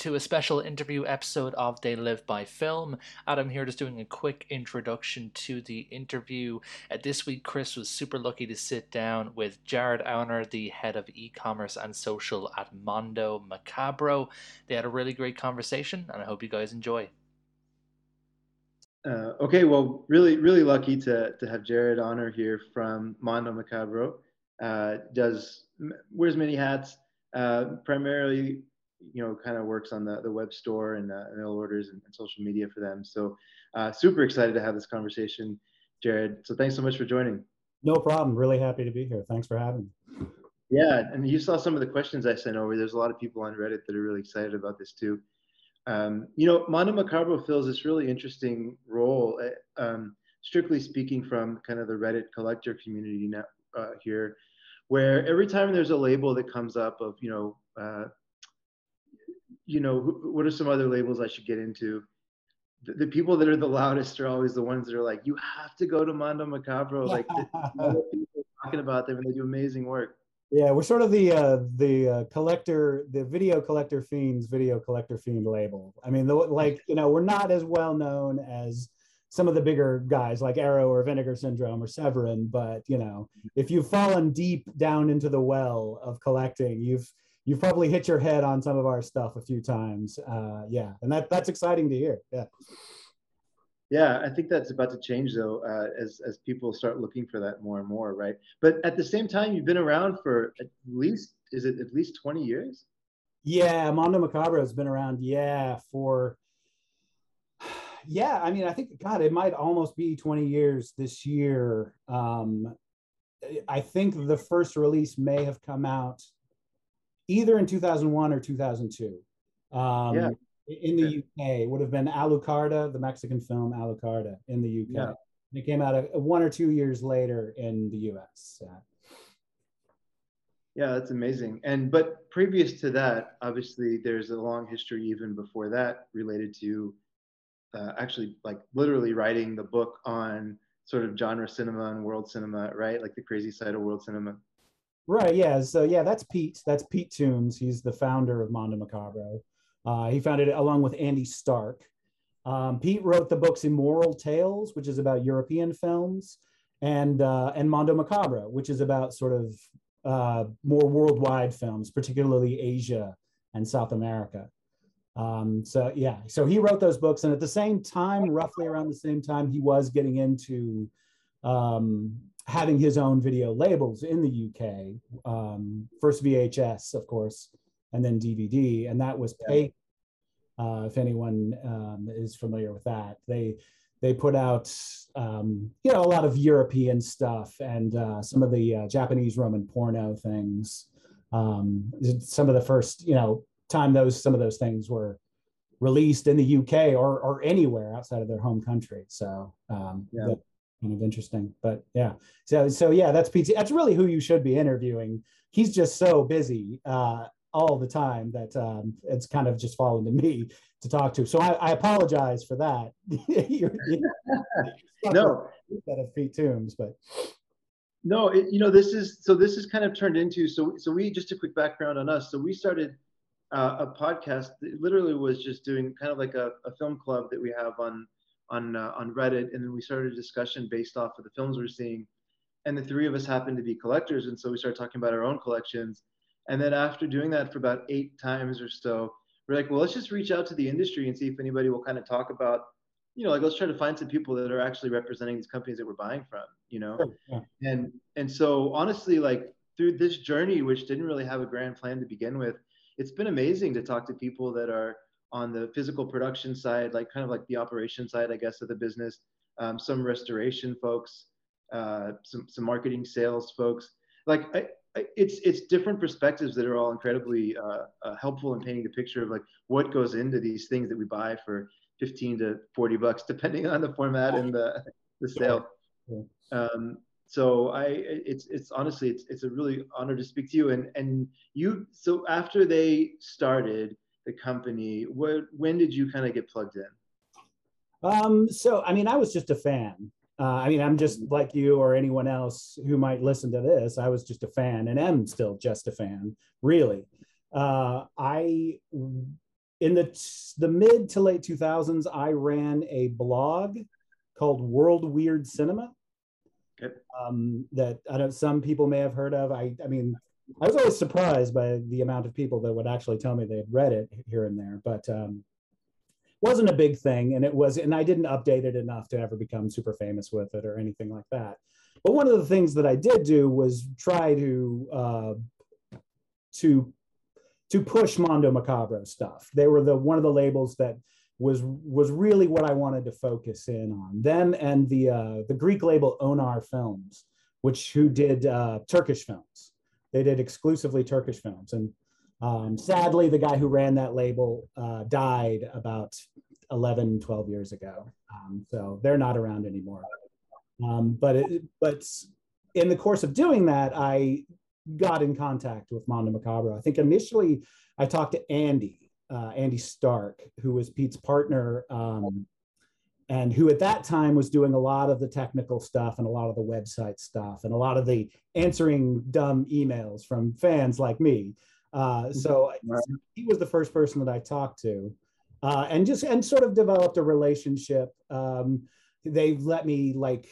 To a special interview episode of They Live by Film. Adam here, just doing a quick introduction to the interview. Uh, this week, Chris was super lucky to sit down with Jared Auner, the head of e commerce and social at Mondo Macabro. They had a really great conversation, and I hope you guys enjoy. Uh, okay, well, really, really lucky to, to have Jared Auner here from Mondo Macabro. Uh, does wears many hats, uh, primarily you know, kind of works on the, the web store and uh, mail orders and, and, social media for them. So uh, super excited to have this conversation, Jared. So thanks so much for joining. No problem. Really happy to be here. Thanks for having me. Yeah, and you saw some of the questions I sent over. There's a lot of people on Reddit that are really excited about this too. Um, you know, Mondo Macabro fills this really interesting role, uh, um, strictly speaking from kind of the Reddit collector community now, uh, here, where every time there's a label that comes up of, you know, uh, you know, what are some other labels I should get into? The, the, people that are the loudest are always the ones that are like, you have to go to Mondo Macabro. Like, people talking about them and they do amazing work. Yeah, we're sort of the uh, the uh, collector, the video collector fiends, video collector fiend label. I mean, the, like you know, we're not as well known as some of the bigger guys like Arrow or Vinegar Syndrome or Severin, but you know, if you've fallen deep down into the well of collecting, you've you've probably hit your head on some of our stuff a few times. Uh, yeah, and that that's exciting to hear. Yeah. Yeah, I think that's about to change though, uh, as as people start looking for that more and more, right? But at the same time, you've been around for at least is it at least twenty years? Yeah, Mondo Macabro has been around, yeah, for yeah. I mean, I think God, it might almost be twenty years this year. Um, I think the first release may have come out either in 2001 or 2002. Um, yeah. In the UK, would have been Alucarda, the Mexican film Alucarda in the UK. Yeah. It came out a, a one or two years later in the US. Uh, yeah, that's amazing. And but previous to that, obviously, there's a long history even before that related to uh, actually like literally writing the book on sort of genre cinema and world cinema, right? Like the crazy side of world cinema. Right. Yeah. So yeah, that's Pete. That's Pete Tombs. He's the founder of Mondo Macabro. Uh, he founded it along with Andy Starke. Um, Pete wrote the books Immoral Tales, which is about European films, and uh, and Mondo Macabro, which is about sort of uh, more worldwide films, particularly Asia and South America. Um, so yeah, so he wrote those books, and at the same time, roughly around the same time, he was getting into um, having his own video labels in the UK. Um, first VHS, of course, and then DVD, and that was Pay. Uh, if anyone um, is familiar with that, they they put out um, you know a lot of European stuff and uh, some of the uh, Japanese Roman porno things. Um, some of the first you know time those some of those things were released in the UK or or anywhere outside of their home country. So um, yeah. the, kind of interesting. But yeah, so so yeah, that's PT. That's really who you should be interviewing. He's just so busy uh, all the time that um, it's kind of just fallen to me to talk to. So I, I apologize for that. you're, you're no, that of Pete Tombs, but no, it, you know this is so this is kind of turned into so so we just a quick background on us. So we started. Uh, a podcast that literally was just doing kind of like a, a film club that we have on on uh, on Reddit, and then we started a discussion based off of the films we're seeing. And the three of us happened to be collectors, and so we started talking about our own collections. And then after doing that for about eight times or so, we're like, well, let's just reach out to the industry and see if anybody will kind of talk about, you know, like let's try to find some people that are actually representing these companies that we're buying from, you know. Yeah. And and so honestly, like through this journey, which didn't really have a grand plan to begin with, it's been amazing to talk to people that are on the physical production side, like kind of like the operation side, I guess, of the business. Um, some restoration folks, uh, some some marketing sales folks. Like I, I, it's it's different perspectives that are all incredibly uh, uh, helpful in painting the picture of like what goes into these things that we buy for 15 to 40 bucks, depending on the format and the the sale. Um, so I, it's it's honestly it's it's a really honor to speak to you and and you. So after they started the company. What, when did you kind of get plugged in? Um, so, I mean, I was just a fan. Uh, I mean, I'm just mm-hmm. like you or anyone else who might listen to this. I was just a fan and am still just a fan, really. Uh, I in the the mid to late 2000s, I ran a blog called World Weird Cinema. Um, that I know some people may have heard of. I I mean, I was always surprised by the amount of people that would actually tell me they had read it here and there, but um, wasn't a big thing, and it was, and I didn't update it enough to ever become super famous with it or anything like that. But one of the things that I did do was try to uh, to to push Mondo Macabro stuff. They were the one of the labels that was was really what I wanted to focus in on. Them and the uh, the Greek label Onar Films, which who did uh, Turkish films. They did exclusively Turkish films, and um, sadly, the guy who ran that label uh, died about 11, 12 years ago. Um, so they're not around anymore. Um, but it, but in the course of doing that, I got in contact with Mondo Macabro. I think initially I talked to Andy, uh, Andy Starke, who was Pete's partner, um, and who at that time was doing a lot of the technical stuff and a lot of the website stuff and a lot of the answering dumb emails from fans like me. Uh, so Right. he was the first person that I talked to, uh, and just and sort of developed a relationship. Um, they let me like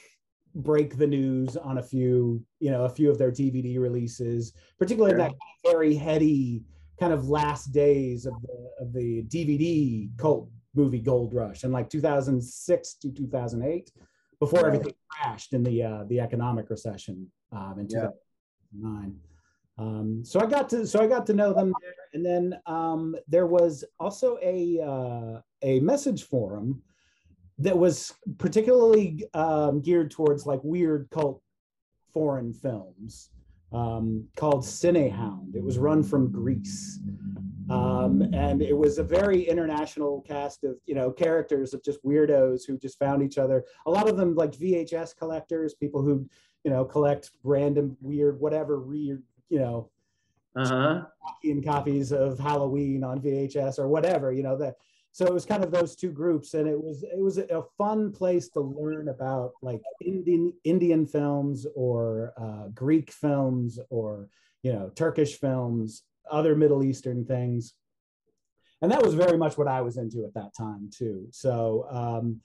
break the news on a few, you know, a few of their DVD releases, particularly Sure. that very heady kind of last days of the of the DVD cult movie gold rush in like 2006 to 2008 before everything crashed in the uh, the economic recession um, in Yeah. 2009 um, so I got to so I got to know them there, and then um, there was also a uh, a message forum that was particularly um, geared towards like weird cult foreign films um, called Cinehound. It was run from Greece. Um, and it was a very international cast of you know characters of just weirdos who just found each other. A lot of them like VHS collectors, people who you know collect random weird whatever weird you know Uh-huh. copies of Halloween on VHS or whatever, you know that. So it was kind of those two groups, and it was it was a fun place to learn about like Indian Indian films or uh, Greek films or you know Turkish films, other Middle Eastern things, and that was very much what I was into at that time too. So. Um,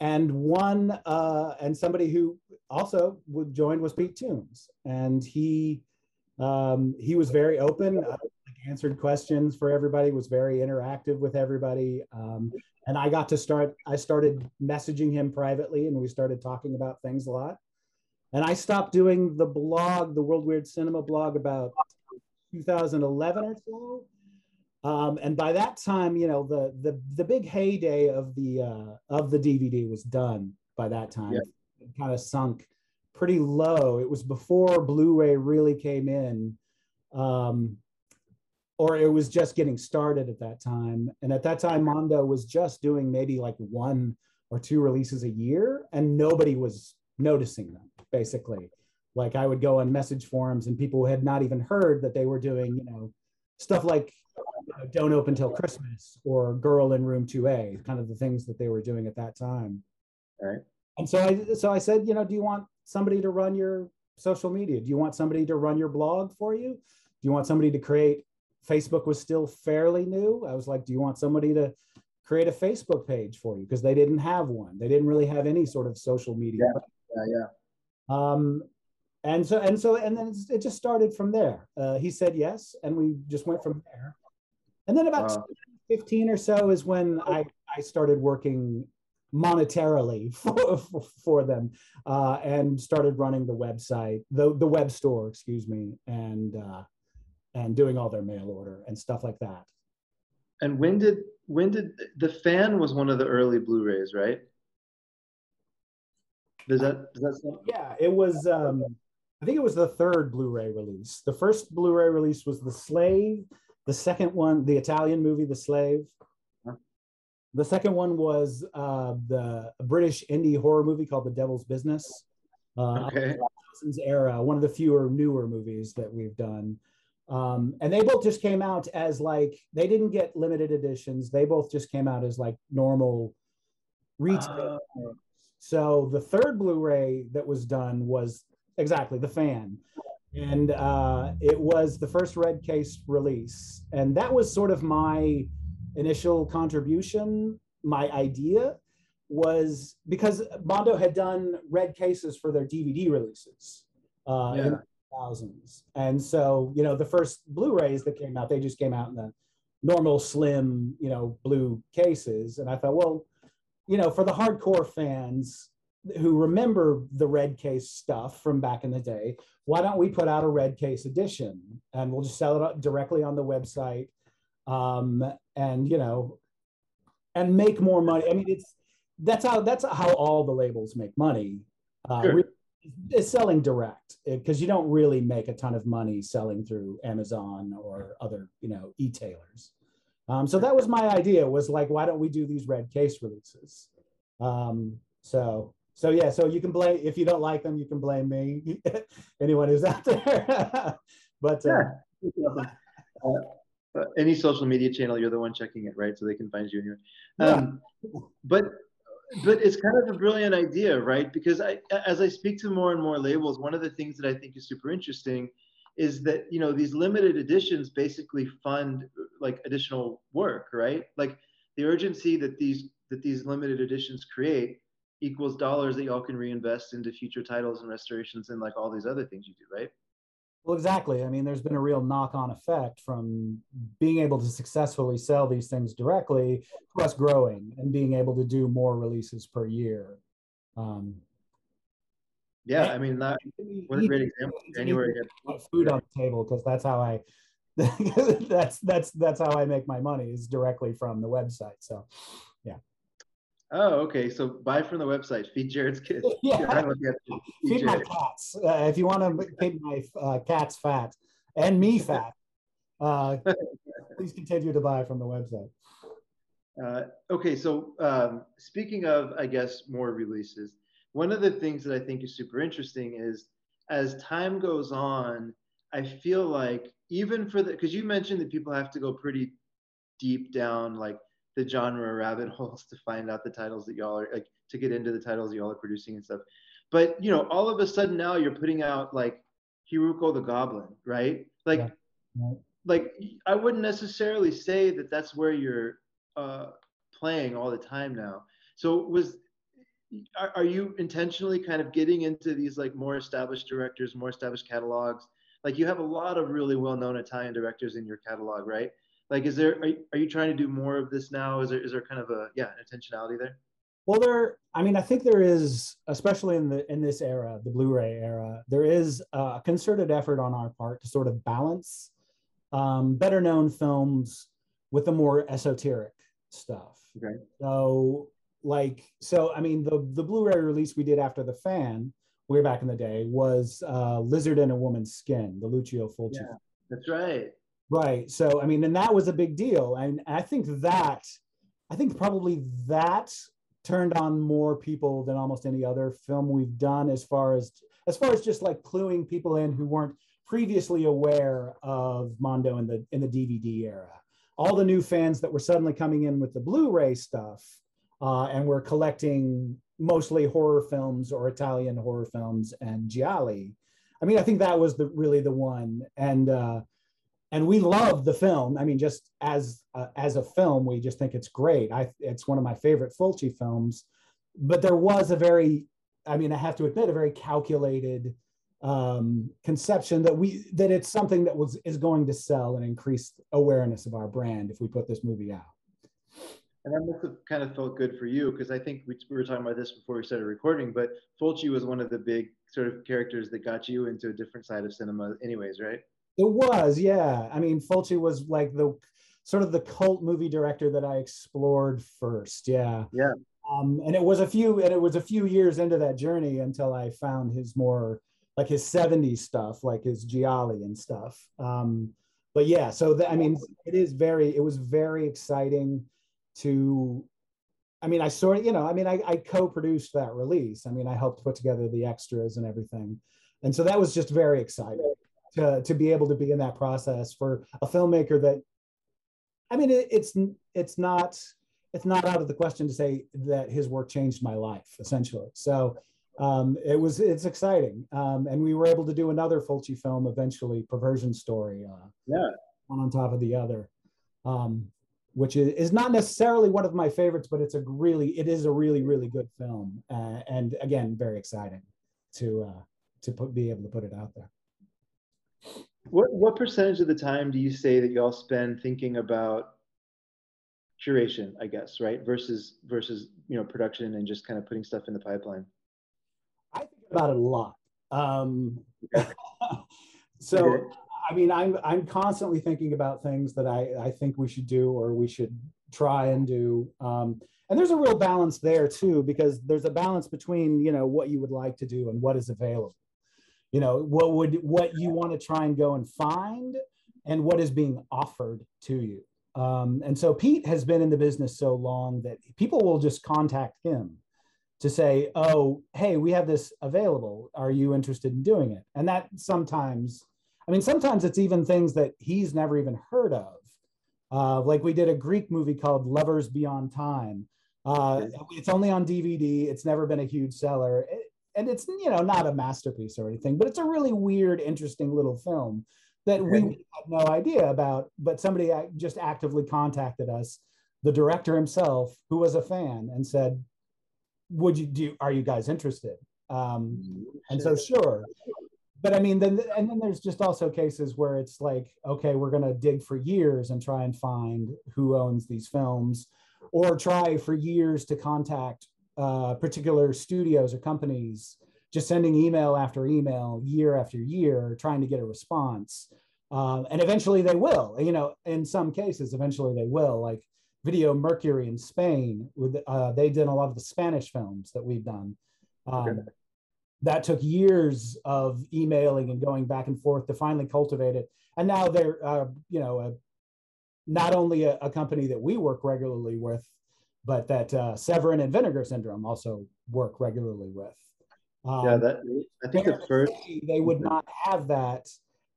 and one uh, and somebody who also would joined was Pete Tombs, and he um, he was very open, answered questions for everybody, was very interactive with everybody. Um, and I got to start, I started messaging him privately and we started talking about things a lot. And I stopped doing the blog, the World Weird Cinema blog about 2011 or so. Um, and by that time, you know, the the the big heyday of the uh, of the DVD was done by that time. Yeah. It kind of sunk pretty low. It was before Blu-ray really came in, um, or it was just getting started at that time. And at that time, Mondo was just doing maybe like one or two releases a year, and nobody was noticing them. Basically, like I would go on message forums, and people had not even heard that they were doing, you know, stuff like you know, "Don't Open Till Christmas" or "Girl in Room 2A," kind of the things that they were doing at that time. Right. And so I so I said, you know, do you want somebody to run your social media? Do you want somebody to run your blog for you? Do you want somebody to create Facebook was still fairly new. I was like, do you want somebody to create a Facebook page for you? Because they didn't have one. They didn't really have any sort of social media. Yeah, yeah. Um, and so and so and then it's- it just started from there. Uh, he said yes, and we just went from there. And then about Wow. 15 or so is when I, I started working monetarily for, for, for them uh, and started running the website, the, the web store, excuse me, and uh, and doing all their mail order and stuff like that. And when did when did the fan was one of the early Blu-rays, right? Does that does that sound, Yeah, it was. Um, I think it was the third Blu-ray release. The first Blu-ray release was The Slave. The second one, the Italian movie The Slave. The second one was uh, the British indie horror movie called The Devil's Business. Uh, okay? 2000s era, one of the fewer newer movies that we've done. Um, and they both just came out as like they didn't get limited editions. They both just came out as like normal retail. Oh, So the third Blu-ray that was done was exactly the fan, and uh, it was the first Red Case release, and that was sort of my initial contribution, my idea was because Mondo had done red cases for their DVD releases uh, yeah. Thousands, and so you know the first Blu-rays that came out, they just came out in the normal slim, you know, blue cases, and I thought, well, you know, for the hardcore fans who remember the red case stuff from back in the day, why don't we put out a red case edition and we'll just sell it directly on the website, um, and you know, and make more money. I mean, it's that's how that's how all the labels make money. Uh, sure. Is selling direct because you don't really make a ton of money selling through Amazon or other you know e-tailers. Um, so that was my idea was like why don't we do these red case releases? Um, so so yeah so you can blame if you don't like them you can blame me anyone who's out there but uh, yeah. uh, uh, any social media channel you're the one checking it right so they can find you anyway um, yeah. but but it's kind of a brilliant idea, right? Because I, as I speak to more and more labels, one of the things that I think is super interesting is that you know these limited editions basically fund like additional work, right? Like the urgency that these that these limited editions create equals dollars that y'all can reinvest into future titles and restorations and like all these other things you do, right? Well, exactly. I mean, there's been a real knock on effect from being able to successfully sell these things directly to us growing and being able to do more releases per year. Um, yeah, I mean, that, what a great example. January. Food on the table because that's how I. that's that's that's how I make my money is directly from the website. So. Oh, okay. So buy from the website. Feed Jared's kids. yeah. Feed, Feed my cats. Uh, if you want to keep my uh, cats fat and me fat, uh, please continue to buy from the website. Uh, okay, so um, speaking of, I guess, more releases, one of the things that I think is super interesting is as time goes on, I feel like even for the, because you mentioned that people have to go pretty deep down, like the genre rabbit holes to find out the titles that y'all are like to get into the titles y'all are producing and stuff. But you know, all of a sudden now you're putting out like Hiruko the Goblin, right? Like, yeah. Right. like I wouldn't necessarily say that that's where you're uh, playing all the time now. So was are, are you intentionally kind of getting into these like more established directors, more established catalogs? Like you have a lot of really well-known Italian directors in your catalog, right? Like is there are you, are you trying to do more of this now? Is there is there kind of a yeah intentionality there? Well there i mean i think there is especially in the in this era the blu-ray era there is a concerted effort on our part to sort of balance um, better known films with the more esoteric stuff. Okay. So like so i mean the the blu-ray release we did after the fan way back in the day was uh, lizard in a woman's skin the lucio fulci yeah, that's right Right. So, I mean, and that was a big deal. And I think that, I think probably that turned on more people than almost any other film we've done as far as, as far as just like cluing people in who weren't previously aware of Mondo in the, in the DVD era. All the new fans that were suddenly coming in with the Blu-ray stuff uh, and were collecting mostly horror films or Italian horror films and Gialli. I mean, I think that was the really the one. And, uh, and we love the film. I mean, just as uh, as a film, we just think it's great. I it's one of my favorite Fulci films. But there was a very, I mean, I have to admit, a very calculated um, conception that we that it's something that was is going to sell and increase awareness of our brand if we put this movie out. And that must have kind of felt good for you because I think we, we were talking about this before we started recording. But Fulci was one of the big sort of characters that got you into a different side of cinema, anyways, right? It was, yeah. I mean, Fulci was like the sort of the cult movie director that I explored first. Yeah. Yeah. Um, and it was a few, and it was a few years into that journey until I found his more like his 70s stuff, like his Gialli and stuff. Um, but yeah, so the, I mean, it is very, it was very exciting to, I mean, I sort of, you know, I mean, I, I co-produced that release. I mean, I helped put together the extras and everything. And so that was just very exciting to, to be able to be in that process for a filmmaker that i mean it, it's it's not it's not out of the question to say that his work changed my life essentially. So um, it was it's exciting. Um, and we were able to do another fulci film eventually perversion story uh, yeah. one on top of the other um, which is, is not necessarily one of my favorites, but it's a really it is a really really good film, uh, and again very exciting to uh, to put, be able to put it out there. What what percentage of the time do you say that y'all spend thinking about curation, I guess, right? Versus versus you know production and just kind of putting stuff in the pipeline. I think about it a lot. Um, so. I mean, I'm I'm constantly thinking about things that I I think we should do or we should try and do. Um, and there's a real balance there too, because there's a balance between you know what you would like to do and what is available. You know, what would what you want to try and go and find, and what is being offered to you. Um, and so Pete has been in the business so long that people will just contact him to say, oh, hey, we have this available. Are you interested in doing it? And that sometimes, I mean, sometimes it's even things that he's never even heard of. Uh, like we did a Greek movie called Lovers Beyond Time. Uh, it's only on DVD. It's never been a huge seller. And it's, you know, not a masterpiece or anything, but it's a really weird, interesting little film that we had no idea about, but somebody just actively contacted us, the director himself, who was a fan, and said, "Would you do? Are you guys interested?" Um, and so, sure. But I mean, then and then there's just also cases where it's like, okay, we're going to dig for years and try and find who owns these films, or try for years to contact uh, particular studios or companies just sending email after email year after year trying to get a response. Um, and eventually they will you know in some cases eventually they will like video mercury in spain with uh, they did a lot of the spanish films that we've done. Um, okay. that took years of emailing and going back and forth to finally cultivate it. And now they're uh, you know a, not only a, a, company that we work regularly with but that uh, severin and vinegar syndrome also work regularly with um, yeah, that I think the first they would not have that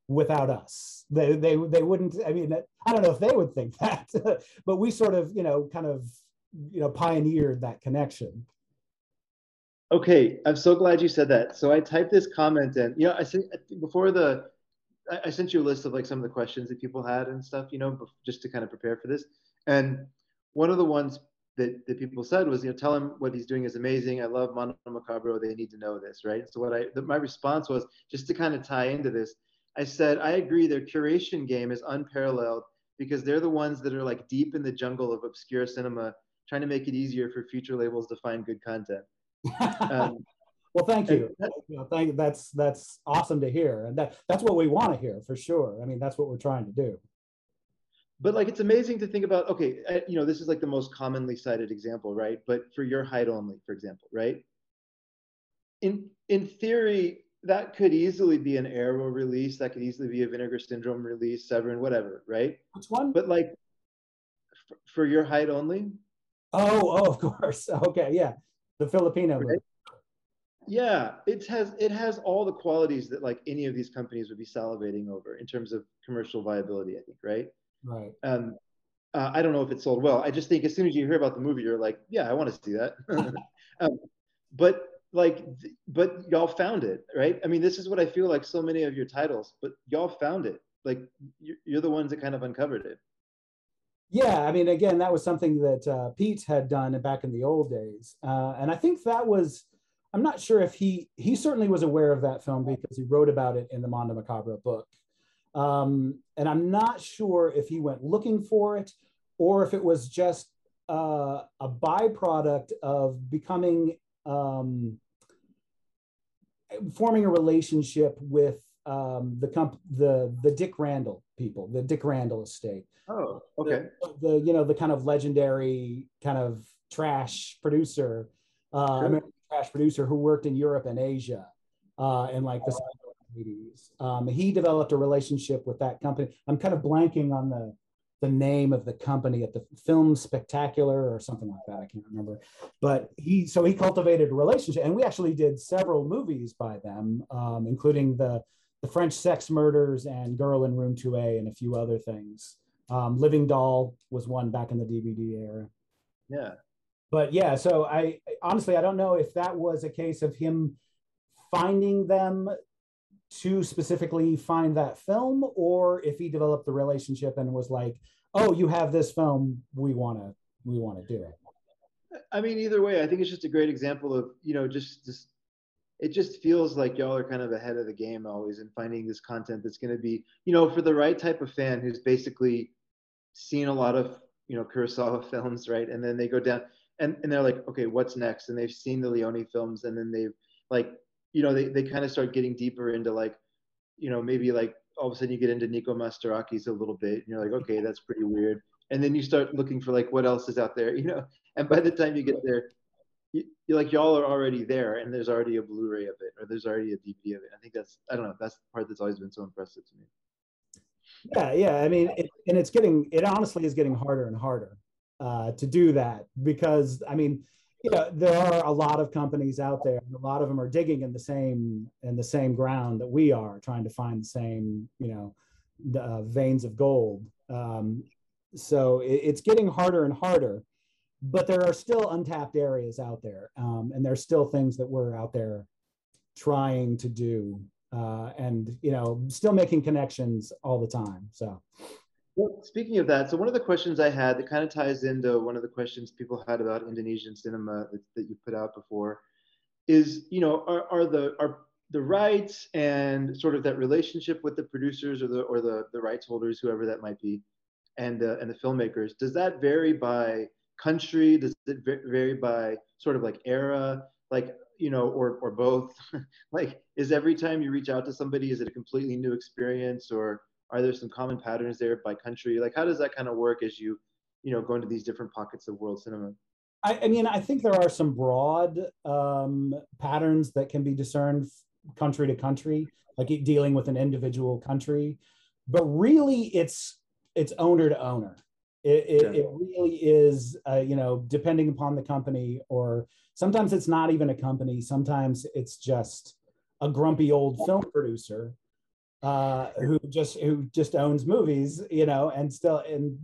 without us. They they they wouldn't. I mean, I don't know if they would think that, but we sort of you know kind of you know pioneered that connection. Okay, I'm so glad you said that. So I typed this comment in. You know, I sent before the I sent you a list of like some of the questions that people had and stuff. You know, just to kind of prepare for this. And one of the ones that, that people said was, you know, tell him what he's doing is amazing. I love Mondo Macabro. They need to know this, right? So what I, the, my response was just to kind of tie into this. I said, I agree. Their curation game is unparalleled because they're the ones that are like deep in the jungle of obscure cinema, trying to make it easier for future labels to find good content. Um, well, thank you. That, you know, thank that's that's awesome to hear, and that that's what we want to hear for sure. I mean, that's what we're trying to do but like it's amazing to think about okay uh, you know this is like the most commonly cited example right? But for your height only for example right? In in theory that could easily be an arrow release. That could easily be a vinegar syndrome release severin whatever right? Which one? But like f- for your height only? Oh oh of course. Okay yeah. The filipino right? yeah it has it has all the qualities that like any of these companies would be salivating over in terms of commercial viability i think right Right. Um, uh, I don't know if it sold well. I just think as soon as you hear about the movie, you're like, yeah, I want to see that. um, but like, but y'all found it, right? I mean, this is what I feel like so many of your titles, but y'all found it. Like, you're the ones that kind of uncovered it. Yeah, I mean, again, that was something that uh, Pete had done back in the old days, uh, and I think that was. I'm not sure if he he certainly was aware of that film because he wrote about it in the Mondo Macabro book. Um, and I'm not sure if he went looking for it or if it was just uh, a byproduct of becoming, um, forming a relationship with um, the comp- the the Dick Randall people, the Dick Randall estate. Oh, okay. The, the you know the kind of legendary kind of trash producer, uh, sure. American trash producer who worked in Europe and Asia, uh, in like the 80s. Um, he developed a relationship with that company. I'm kind of blanking on the the name of the company at the film spectacular or something like that. I can't remember. But he so he cultivated a relationship and we actually did several movies by them um, including the the french sex murders and girl in room 2a and a few other things. Um, living doll was one back in the dvd era. Yeah. But yeah so i honestly i don't know if that was a case of him finding them to specifically find that film, or if he developed the relationship and was like, "Oh, you have this film, we want to we want to do it." I mean, either way, I think it's just a great example of you know just just it just feels like y'all are kind of ahead of the game always in finding this content that's going to be you know for the right type of fan who's basically seen a lot of you know Kurosawa films, right? And then they go down and, and they're like, okay, what's next? And they've seen the Leone films, and then they've like you know, they, they kind of start getting deeper into like, you know, maybe like all of a sudden you get into Nico Mastorakis a little bit and you're like, okay, that's pretty weird. And then you start looking for like what else is out there, you know. And by the time you get there, you, you're like y'all are already there, and there's already a Blu-ray of it, or there's already a DVD of it. I think that's I don't know. That's the part that's always been so impressive to me. Yeah, yeah. I mean, it, and it's getting it honestly is getting harder and harder uh, to do that because I mean, know, there are a lot of companies out there, and a lot of them are digging in the same in the same ground that we are, trying to find the same, you know, the, uh, veins of gold. Um, so it, it's getting harder and harder, but there are still untapped areas out there, um, and there's still things that we're out there trying to do, uh, and you know, still making connections all the time. So. Well, speaking of that, so one of the questions I had that kind of ties into one of the questions people had about Indonesian cinema that, that you put out before is, you know, are, are the are the rights and sort of that relationship with the producers or the or the, the rights holders, whoever that might be, and uh, and the filmmakers, does that vary by country? Does it vary by sort of like era? Like you know, or or both? like, is every time you reach out to somebody, is it a completely new experience, or are there some common patterns there by country? Like, how does that kind of work as you, you know, go into these different pockets of world cinema? I, I mean, I think there are some broad um, patterns that can be discerned country to country, like dealing with an individual country. But really, it's it's owner to owner. It, it, yeah. it really is, uh, you know, depending upon the company, or sometimes it's not even a company. Sometimes it's just a grumpy old film producer uh, who just who just owns movies, you know, and still and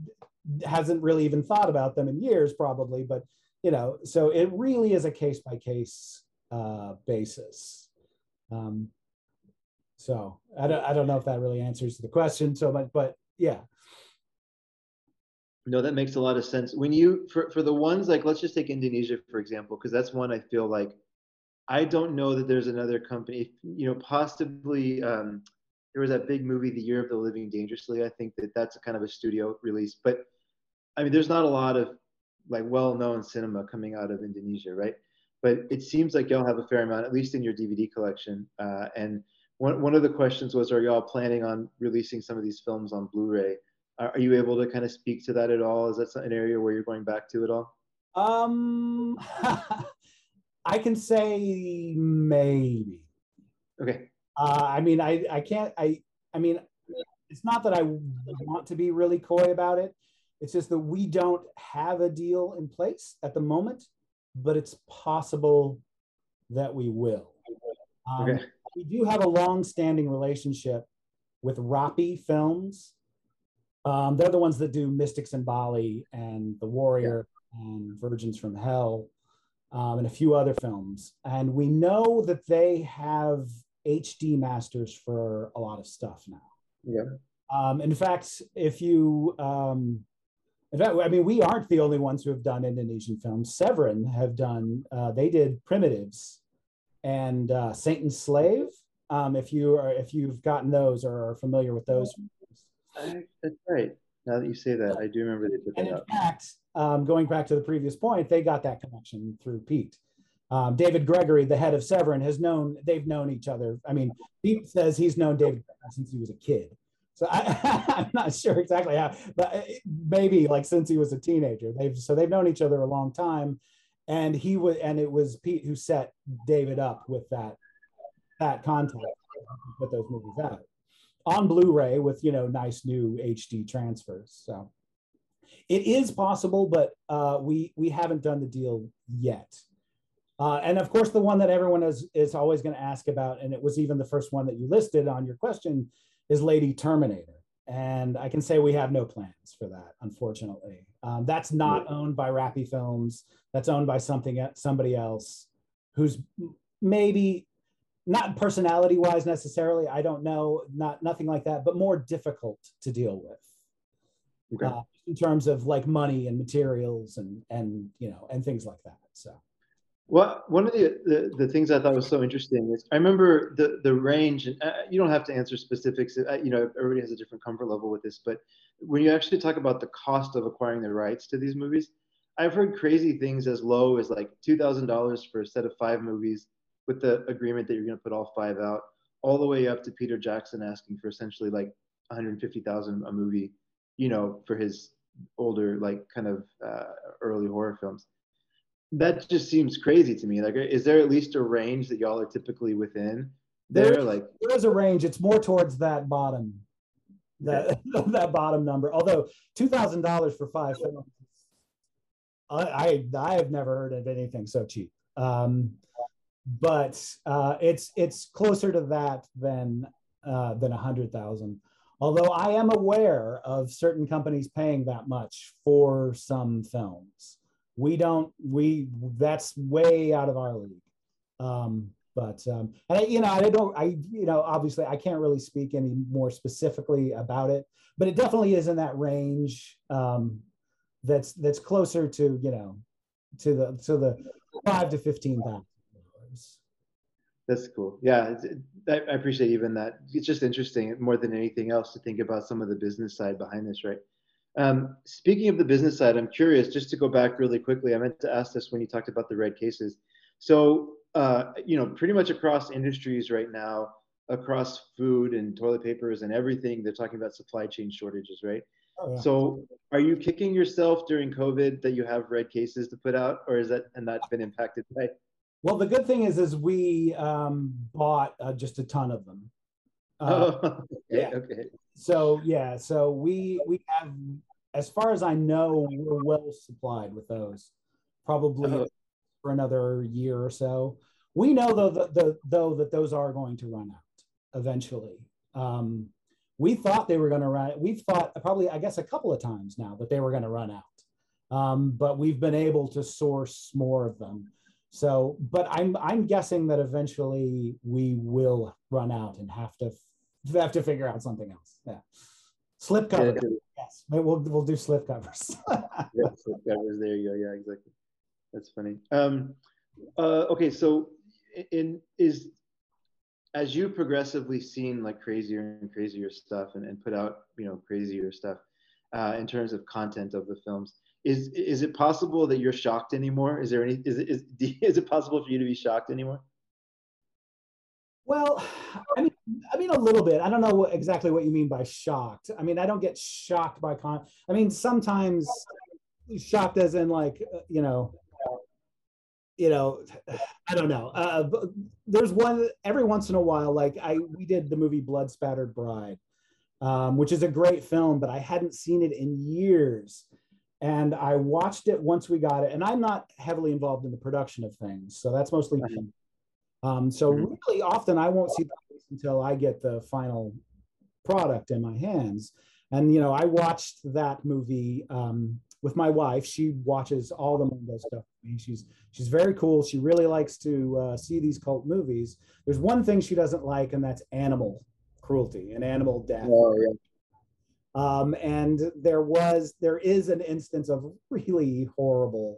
hasn't really even thought about them in years, probably. But you know, so it really is a case by case basis. Um, so I don't I don't know if that really answers the question so much, but yeah. No, that makes a lot of sense. When you for for the ones like let's just take Indonesia for example, because that's one I feel like I don't know that there's another company, you know, possibly um, there was that big movie, The Year of the Living Dangerously. I think that that's a kind of a studio release, but I mean, there's not a lot of like well-known cinema coming out of Indonesia, right? But it seems like y'all have a fair amount, at least in your DVD collection. Uh, and one one of the questions was, are y'all planning on releasing some of these films on Blu-ray? Are, are you able to kind of speak to that at all? Is that an area where you're going back to at all? Um, I can say maybe. Okay. Uh, I mean, I, I can't, I, I mean, it's not that I want to be really coy about it. It's just that we don't have a deal in place at the moment, but it's possible that we will. Um, okay. We do have a long-standing relationship with Rapi Films. Um, they're the ones that do Mystics in Bali and The Warrior yeah. and Virgins from Hell um, and a few other films. And we know that they have HD masters for a lot of stuff now. Yeah. Um, in fact, if you, um, in fact, I mean, we aren't the only ones who have done Indonesian films. Severin have done. Uh, they did Primitives and uh, Satan's Slave. Um, if you are, if you've gotten those or are familiar with those. That's right. Now that you say that, I do remember they that And in up. fact, um, going back to the previous point, they got that connection through Pete. Um, David Gregory, the head of Severin, has known they've known each other. I mean, he says he's known David since he was a kid. So I, am not sure exactly how, but maybe like since he was a teenager. They've so they've known each other a long time, and he was and it was Pete who set David up with that that contact put those movies out on Blu-ray with you know nice new HD transfers. So it is possible, but uh, we we haven't done the deal yet. Uh, and of course, the one that everyone is, is always going to ask about, and it was even the first one that you listed on your question, is Lady Terminator. And I can say we have no plans for that, unfortunately. Um, that's not owned by Rapi Films. That's owned by something somebody else, who's maybe not personality wise necessarily. I don't know, not nothing like that, but more difficult to deal with. Okay. Uh, in terms of like money and materials and and you know and things like that. So. Well, one of the, the, the things I thought was so interesting is I remember the the range, and uh, you don't have to answer specifics. Uh, you know, everybody has a different comfort level with this, but when you actually talk about the cost of acquiring the rights to these movies, I've heard crazy things as low as like two thousand dollars for a set of five movies, with the agreement that you're going to put all five out, all the way up to Peter Jackson asking for essentially like 150,000 a movie, you know, for his older like kind of uh, early horror films. That just seems crazy to me. Like, is there at least a range that y'all are typically within? There, there like there is a range. It's more towards that bottom, that that bottom number. Although two thousand dollars for five films, I, I I have never heard of anything so cheap. Um, but uh, it's it's closer to that than uh, than a hundred thousand. Although I am aware of certain companies paying that much for some films, we don't. We that's way out of our league. Um, but um, and I, you know, I don't. I you know, obviously, I can't really speak any more specifically about it, but it definitely is in that range. Um, that's that's closer to you know, to the to the five to fifteen thousand. That's cool. Yeah, I appreciate even that. It's just interesting more than anything else to think about some of the business side behind this, right? Um, speaking of the business side, I'm curious just to go back really quickly. I meant to ask this when you talked about the red cases. So, uh, you know, pretty much across industries right now, across food and toilet papers and everything, they're talking about supply chain shortages, right? Oh, yeah. So, are you kicking yourself during COVID that you have red cases to put out, or is that and that's been impacted by well, the good thing is, is we um, bought uh, just a ton of them. Uh, oh, okay, yeah. okay. So yeah, so we we have, as far as I know, we're well supplied with those, probably uh-huh. for another year or so. We know though that the, though that those are going to run out eventually. Um, we thought they were going to run. We've thought probably, I guess, a couple of times now that they were going to run out, um, but we've been able to source more of them. So, but I'm I'm guessing that eventually we will run out and have to have to figure out something else. Yeah, slip cover. Yeah, yes, we'll we'll do slip covers. yeah, slip covers. There you go. Yeah, exactly. That's funny. Um, uh, okay, so in is as you progressively seen like crazier and crazier stuff and, and put out you know crazier stuff uh, in terms of content of the films is is it possible that you're shocked anymore? Is there any is it is, is it possible for you to be shocked anymore? Well, I mean, I mean a little bit. I don't know what, exactly what you mean by shocked. I mean, I don't get shocked by con. I mean, sometimes shocked as in like uh, you know, you know, I don't know. Uh, there's one every once in a while. Like I, we did the movie Blood Spattered Bride, um, which is a great film, but I hadn't seen it in years and I watched it once we got it. And I'm not heavily involved in the production of things, so that's mostly. Um, so mm-hmm. really often I won't see the until I get the final product in my hands. And you know, I watched that movie um, with my wife. She watches all the Mondo stuff. She's she's very cool. She really likes to uh, see these cult movies. There's one thing she doesn't like, and that's animal cruelty and animal death. Oh, yeah. Um, and there was, there is an instance of really horrible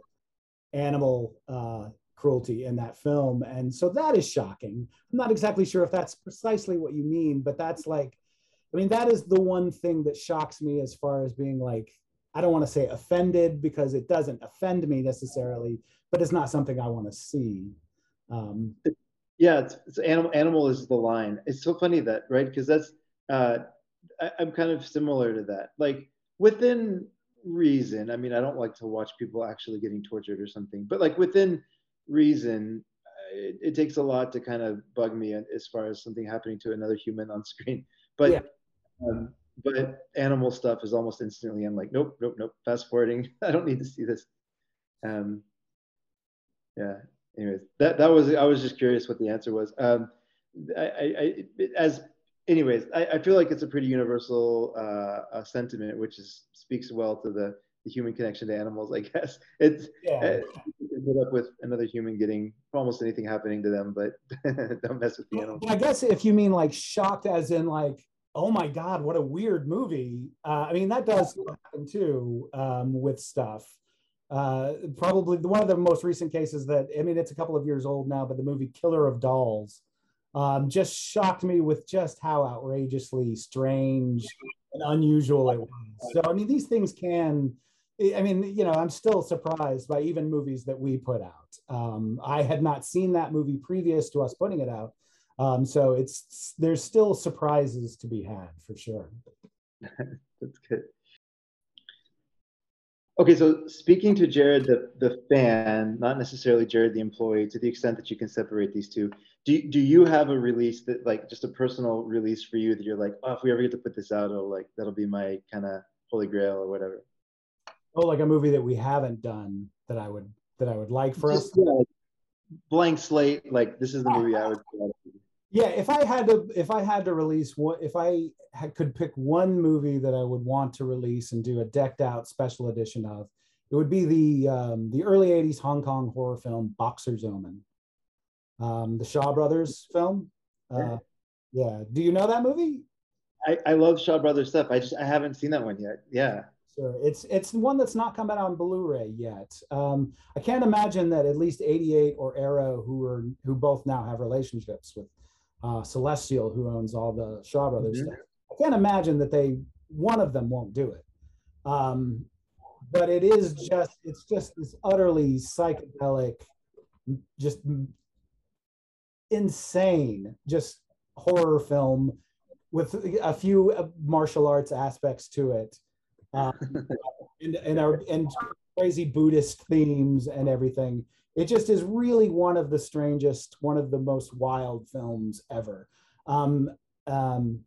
animal uh, cruelty in that film. And so that is shocking. I'm not exactly sure if that's precisely what you mean, but that's like, I mean, that is the one thing that shocks me as far as being like, I don't want to say offended because it doesn't offend me necessarily, but it's not something I want to see. Um, yeah, it's, it's animal. Animal is the line. It's so funny that right because that's uh, I, I'm kind of similar to that. Like within reason, I mean, I don't like to watch people actually getting tortured or something, but like within reason, it, it, takes a lot to kind of bug me as far as something happening to another human on screen. But yeah. um, but animal stuff is almost instantly I'm like, nope, nope, nope. Fast forwarding. I don't need to see this. Um, yeah. Anyways, that that was I was just curious what the answer was. Um, I, I, I as anyways, I, I, feel like it's a pretty universal uh, uh, sentiment, which is speaks well to the the human connection to animals. I guess it's yeah. Uh, you up with another human getting almost anything happening to them, but don't mess with the animals. I guess if you mean like shocked, as in like, oh my god, what a weird movie. Uh, I mean that does happen too um, with stuff. Uh, probably one of the most recent cases that I mean it's a couple of years old now, but the movie Killer of Dolls um, just shocked me with just how outrageously strange and unusual it was. So I mean these things can I mean, you know, I'm still surprised by even movies that we put out. Um, I had not seen that movie previous to us putting it out, um, so it's there's still surprises to be had for sure. That's good. Okay, so speaking to Jared, the, the fan, not necessarily Jared, the employee, to the extent that you can separate these two, do, do you have a release that like just a personal release for you that you're like, oh, if we ever get to put this out, it'll like, that'll be my kind of holy grail or whatever? Oh like a movie that we haven't done that i would that i would like for Just, us yeah, blank slate like this is the movie i would yeah if i had to if i had to release what if i had, could pick one movie that i would want to release and do a decked out special edition of it would be the um, the early 80s hong kong horror film boxer's omen. Um, the shaw brothers film. Uh, yeah. Do you know that movie? I, I love shaw brothers stuff. I just i haven't seen that one yet. Yeah Sure. It's it's one that's not coming out on Blu-ray yet. Um, I can't imagine that at least 88 or Arrow, who are who both now have relationships with uh, Celestial, who owns all the Shaw Brothers mm-hmm. stuff. I can't imagine that they one of them won't do it. Um, but it is just it's just this utterly psychedelic, just insane, just horror film with a few martial arts aspects to it um, and and our and crazy Buddhist themes and everything. It just is really one of the strangest, one of the most wild films ever. Um, um,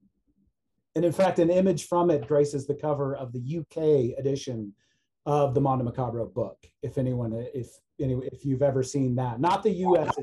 and in fact, an image from it graces the cover of the UK edition of the Mondo Macabro book. If anyone, if any, if you've ever seen that, not the US,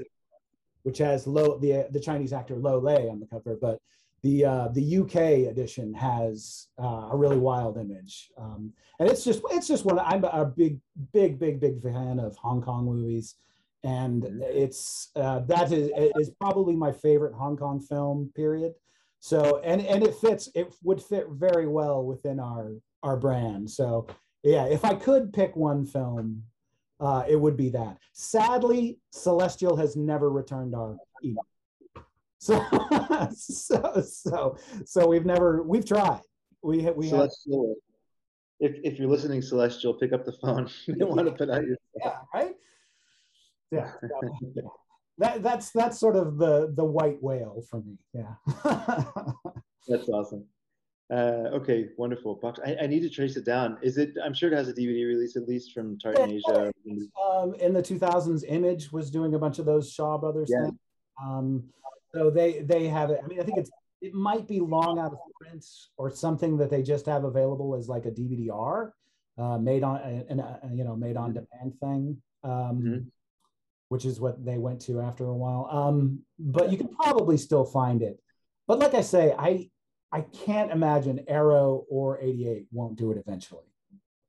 which has low the the Chinese actor Lo Lieh on the cover, but the uh, the UK edition has uh, a really wild image, um, and it's just it's just one. I'm a big big big big fan of Hong Kong movies, and mm-hmm. it's uh, that is is probably my favorite Hong Kong film. Period. So and and it fits. It would fit very well within our our brand. So yeah, if I could pick one film, uh, it would be that. Sadly, Celestial has never returned our email. So, so, so, so we've never, we've tried. We, we Celestial. Have, if, if you're listening, Celestial, pick up the phone. you want to put out your. Yeah, right. Yeah. that, that's that's sort of the the white whale for me. Yeah. that's awesome. Uh, okay, wonderful. Box. I, I, need to trace it down. Is it? I'm sure it has a DVD release at least from Tartan Asia. Um, in the 2000s, Image was doing a bunch of those Shaw Brothers. Yeah. Um, so they they have it. I mean, I think it's it might be long out of print or something that they just have available as like a DVD-R, uh, made on and uh, you know made on demand thing, um, mm-hmm. which is what they went to after a while. Um, but you can probably still find it. But like I say, I I can't imagine Arrow or 88 won't do it eventually.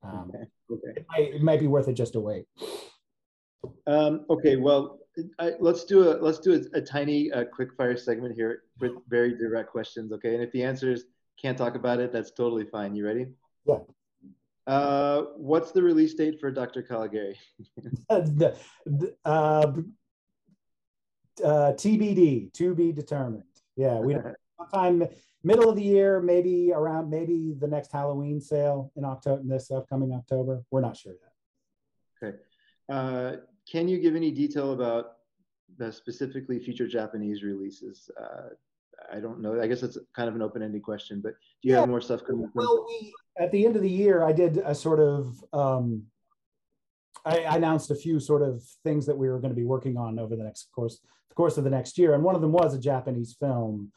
Um, okay. okay. It, might, it might be worth it just to wait. Um, okay, well, I, let's do a let's do a, a tiny uh, quick fire segment here with very direct questions. Okay, and if the answers can't talk about it, that's totally fine. You ready? Yeah. Uh, what's the release date for Dr. Caligari? the, uh, uh, TBD, to be determined. Yeah, we sometime middle of the year, maybe around maybe the next Halloween sale in October, this upcoming October. We're not sure yet. Okay. Uh, can you give any detail about the specifically future Japanese releases? Uh, I don't know. I guess it's kind of an open-ended question, but do you yeah. have more stuff coming? Up? Well, we, at the end of the year, I did a sort of. Um, I, I announced a few sort of things that we were going to be working on over the next course, the course of the next year, and one of them was a Japanese film,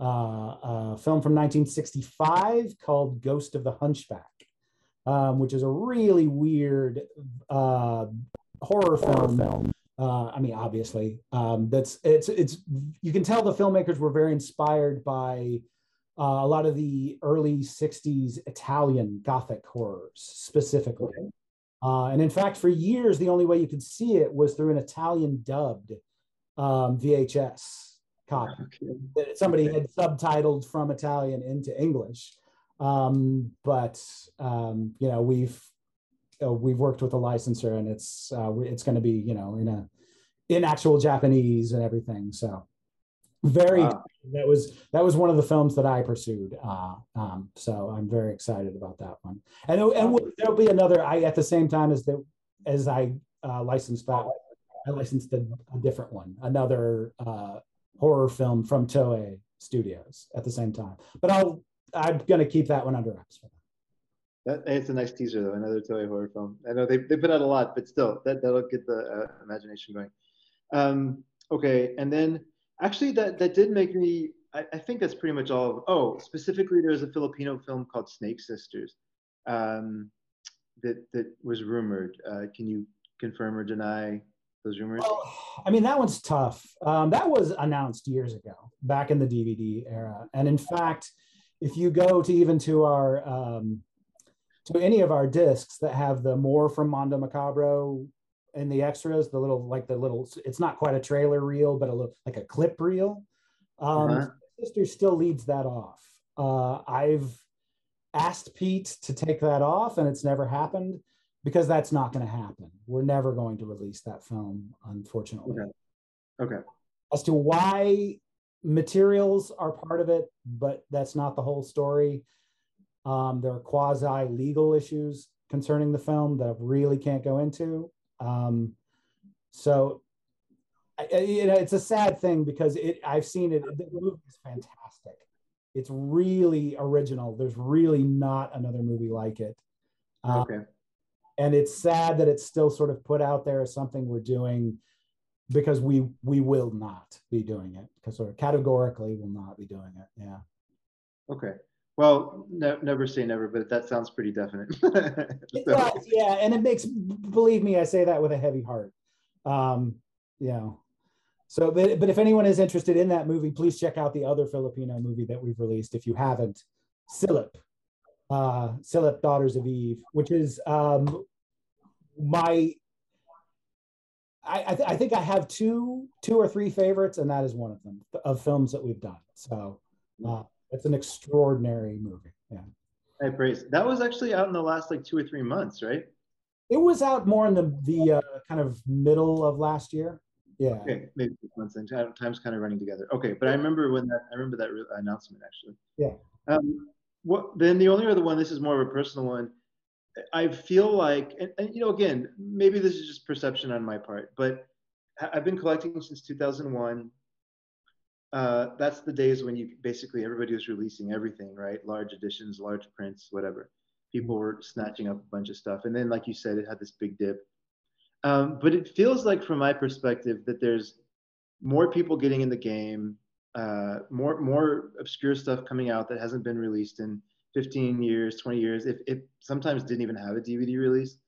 uh, a film from 1965 called "Ghost of the Hunchback," um, which is a really weird uh, horror film. film. Uh, I mean, obviously, um, that's it's it's you can tell the filmmakers were very inspired by uh, a lot of the early 60s Italian Gothic horrors specifically. Uh, and in fact, for years, the only way you could see it was through an Italian dubbed um, VHS copy okay. that somebody had subtitled from Italian into English. Um, but um, you know, we've uh, we've worked with a licensor, and it's uh, it's going to be you know in a in actual Japanese and everything. So very wow. that was that was one of the films that I pursued. Uh, um, so I'm very excited about that one. And and there'll be another. I at the same time as the as I uh, licensed that, I licensed a, a different one, another uh, horror film from Toei Studios at the same time. But I'll I'm gonna keep that one under wraps. That, it's a nice teaser though. Another Toei horror film. I know they, they put out a lot, but still, that that'll get the uh, imagination going. Um, okay, and then actually that that did make me I, I, think that's pretty much all Of, oh specifically there's a filipino film called snake sisters um, that that was rumored uh, can you confirm or deny those rumors well, i mean that one's tough um, that was announced years ago back in the dvd era and in fact if you go to even to our um, to any of our discs that have the more from mondo macabro and the extras, the little like the little it's not quite a trailer reel, but a little like a clip reel. Um, uh-huh. Sister still leads that off. Uh, I've asked Pete to take that off, and it's never happened because that's not going to happen. We're never going to release that film, unfortunately. Okay. Okay. As to why materials are part of it, but that's not the whole story. Um, there are quasi legal issues concerning the film that I really can't go into. Um, so I, you know, it's a sad thing because it I've seen it. The movie is fantastic. It's really original. There's really not another movie like it. Um, okay. And it's sad that it's still sort of put out there as something we're doing because we we will not be doing it because sort of categorically will not be doing it. Yeah. Okay. Well, ne- never say never, but that sounds pretty definite. it does, yeah, and it makes believe me, I say that with a heavy heart. Um, you know, so but but if anyone is interested in that movie, please check out the other Filipino movie that we've released. If you haven't, Silip, uh, Silip Daughters of Eve, which is um, my. I, I, th- I think I have two two or three favorites, and that is one of them of films that we've done. So. Uh, it's an extraordinary movie. Yeah. I praise. That was actually out in the last like two or three months, right? It was out more in the the uh, kind of middle of last year. Yeah. Okay, maybe six months. And time's kind of running together. Okay, but I remember when that I remember that re- announcement actually. Yeah. Um, what then? The only other one. This is more of a personal one. I feel like, and, and you know, again, maybe this is just perception on my part, but I've been collecting since 2001 uh, that's the days when you basically everybody was releasing everything, right? Large editions, large prints, whatever. People were snatching up a bunch of stuff, and then, like you said, it had this big dip. Um, but it feels like, from my perspective, that there's more people getting in the game, uh, more more obscure stuff coming out that hasn't been released in 15 years, 20 years. If it sometimes didn't even have a DVD release.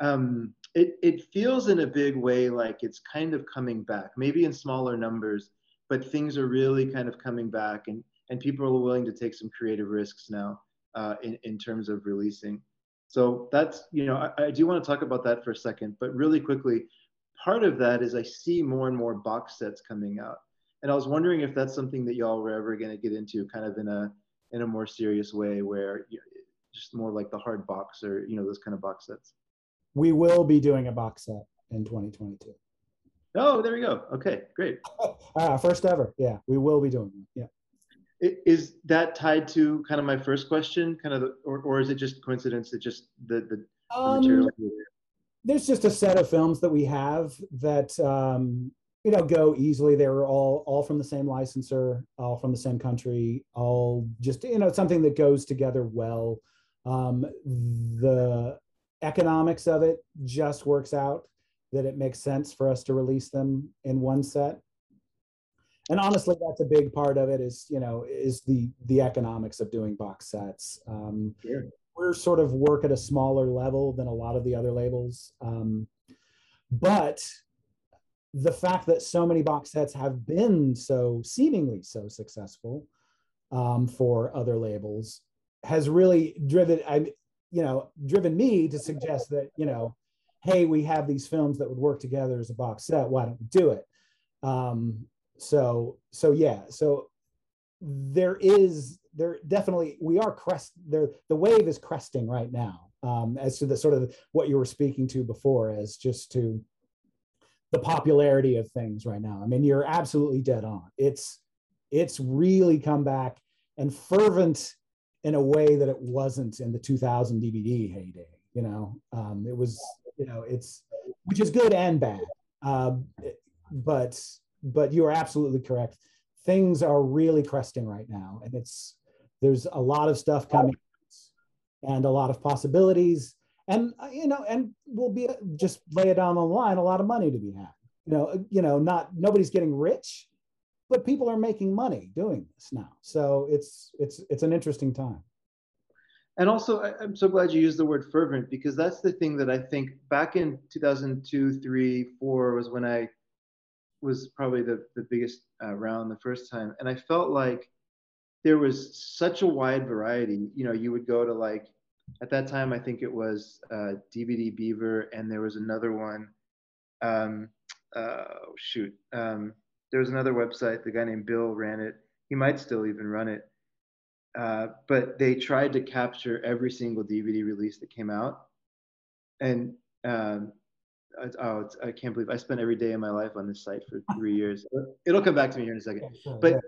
Um, it it feels in a big way like it's kind of coming back, maybe in smaller numbers but things are really kind of coming back and, and people are willing to take some creative risks now uh, in, in terms of releasing. So that's, you know, I, I do want to talk about that for a second, but really quickly, part of that is I see more and more box sets coming out. And I was wondering if that's something that y'all were ever going to get into kind of in a, in a more serious way where you know, just more like the hard box or, you know, those kind of box sets. We will be doing a box set in 2022. Oh, there we go. Okay, great. Uh, first ever. Yeah, we will be doing it. Yeah. Is that tied to kind of my first question, kind of, the, or, or is it just coincidence that just the the, um, material? There's just a set of films that we have that um, you know go easily. They were all all from the same licensor, all from the same country, all just you know something that goes together well. Um, the economics of it just works out that it makes sense for us to release them in one set. And honestly that's a big part of it is you know is the the economics of doing box sets. Um, sure. we're sort of work at a smaller level than a lot of the other labels. Um, but the fact that so many box sets have been so seemingly so successful um, for other labels has really driven I you know driven me to suggest that you know hey we have these films that would work together as a box set why don't we do it? Um, so so yeah so there is there definitely we are crest there the wave is cresting right now um, as to the sort of what you were speaking to before as just to the popularity of things right now. I mean you're absolutely dead on. It's it's really come back and fervent in a way that it wasn't in the 2000 dvd heyday you know? Um, it was you know it's which is good and bad. Um, but but you are absolutely correct. Things are really cresting right now and it's there's a lot of stuff coming and a lot of possibilities. And uh, you know and we'll be just lay it down on the line a lot of money to be had. You know you know not nobody's getting rich but people are making money doing this now. So it's it's it's an interesting time and also I, am so glad you used the word fervent because that's the thing that i think back in 2002 3 4 was when i was probably the, the biggest uh, round the first time. And i felt like there was such a wide variety. You know you would go to like at that time i think it was uh, dvd beaver and there was another one um, uh, shoot um, there was another website. The guy named bill ran it. He might still even run it uh, but they tried to capture every single dvd release that came out and um, oh, I can't believe I spent every day of my life on this site for three years. It'll come back to me here in a second. But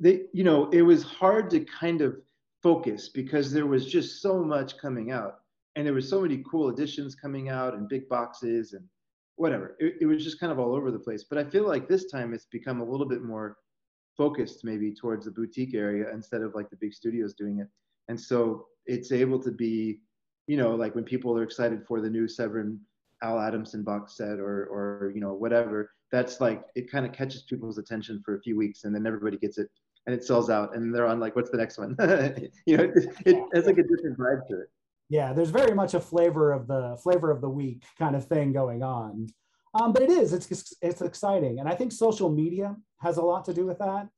they, you know, it was hard to kind of focus because there was just so much coming out, and there were so many cool editions coming out and big boxes and whatever. It, it was just kind of all over the place. But I feel like this time it's become a little bit more focused, maybe towards the boutique area instead of like the big studios doing it. And so it's able to be, you know, like when people are excited for the new Severin Al Adamson box set or or you know whatever, that's like it kind of catches people's attention for a few weeks and then everybody gets it and it sells out and they're on like what's the next one? you know, it, it has like a different vibe to it. Yeah, there's very much a flavor of the flavor of the week kind of thing going on. Um, but it is it's it's exciting and I think social media has a lot to do with that.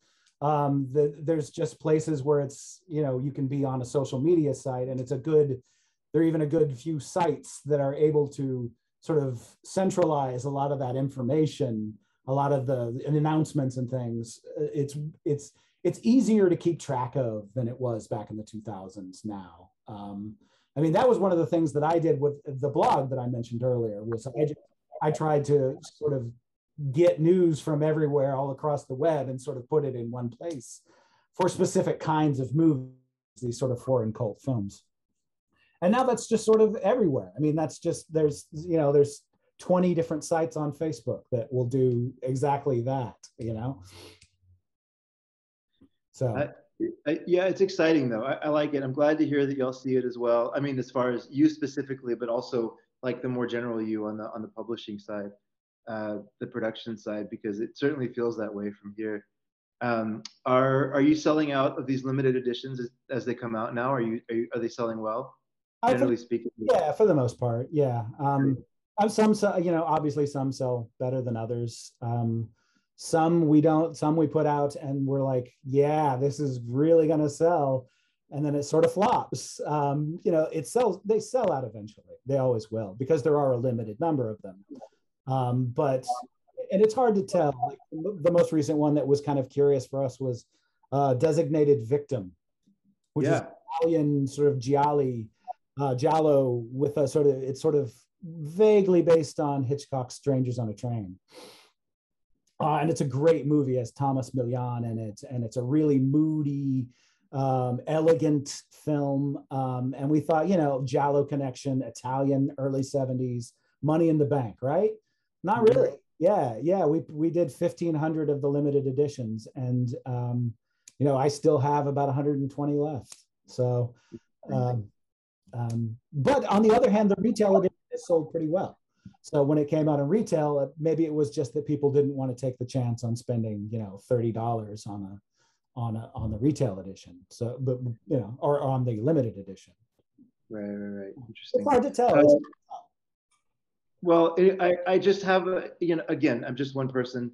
Um, the, there's just places where it's you know you can be on a social media site and it's a good there are even a good few sites that are able to sort of centralize a lot of that information, a lot of the announcements and things. It's it's it's easier to keep track of than it was back in the 2000s now. Um, I mean, that was one of the things that I did with the blog that I mentioned earlier was I, I tried to sort of get news from everywhere all across the web and sort of put it in one place for specific kinds of movies, these sort of foreign cult films. And now that's just sort of everywhere. I mean that's just there's you know there's 20 different sites on facebook that will do exactly that you know? So. I, I, yeah it's exciting though. I, I, like it. I'm glad to hear that y'all see it as well. I mean as far as you specifically but also like the more general you on the on the publishing side uh, the production side because it certainly feels that way from here um, are are you selling out of these limited editions as, as they come out now are you, are you are they selling well generally speaking? Yeah, for the most part, yeah. Um, some, you know, obviously some sell better than others. Um, some we don't. Some we put out, and we're like, yeah, this is really gonna sell, and then it sort of flops. Um, you know, it sells. They sell out eventually. They always will because there are a limited number of them. Um, but and it's hard to tell. Like, the most recent one that was kind of curious for us was uh, Designated Victim, which yeah. is Italian sort of giallo uh, Giallo with a sort of it's sort of vaguely based on Hitchcock's Strangers on a Train. Uh, and it's a great movie as Tomas Milian in it, and it's a really moody, um, elegant film. Um, and we thought, you know, Giallo connection, Italian, early '70s, Money in the Bank, right? Not mm-hmm. really. Yeah, yeah. We we did 1,500 of the limited editions, and um, you know, I still have about 120 left. So um, um, but on the other hand, the retail edition is sold pretty well. So when it came out in retail, maybe it was just that people didn't want to take the chance on spending, you know, thirty dollars on a on a on the retail edition. So, but you know, or, or on the limited edition. Right, right, right. Interesting. It's hard to tell. Uh, well, it, I I just have a you know again I'm just one person,